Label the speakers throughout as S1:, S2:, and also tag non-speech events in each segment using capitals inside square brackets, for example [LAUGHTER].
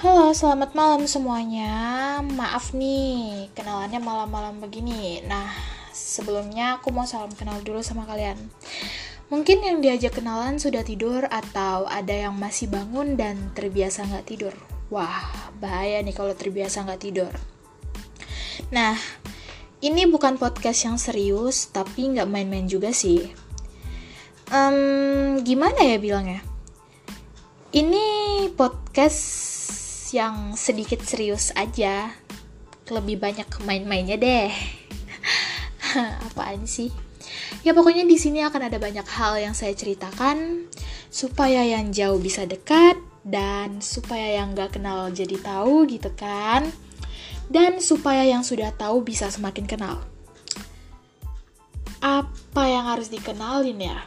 S1: Halo, selamat malam semuanya. Maaf nih, kenalannya malam-malam begini. Nah, sebelumnya aku mau salam kenal dulu sama kalian. Mungkin yang diajak kenalan sudah tidur atau ada yang masih bangun dan terbiasa nggak tidur. Wah, bahaya nih kalau terbiasa nggak tidur. Nah, ini bukan podcast yang serius, tapi nggak main-main juga sih. Um, gimana ya bilangnya? Ini podcast yang sedikit serius aja. Lebih banyak main-mainnya deh. [LAUGHS] Apaan sih? Ya pokoknya di sini akan ada banyak hal yang saya ceritakan supaya yang jauh bisa dekat dan supaya yang gak kenal jadi tahu gitu kan. Dan supaya yang sudah tahu bisa semakin kenal. Apa yang harus dikenalin ya?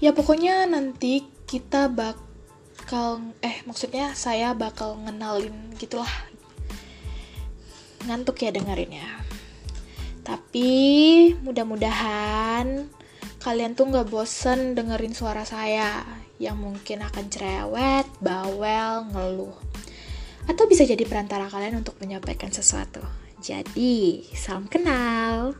S1: Ya pokoknya nanti kita bakal eh maksudnya saya bakal ngenalin gitulah. Ngantuk ya dengerinnya tapi mudah-mudahan kalian tuh nggak bosen dengerin suara saya yang mungkin akan cerewet, bawel, ngeluh. Atau bisa jadi perantara kalian untuk menyampaikan sesuatu. Jadi salam kenal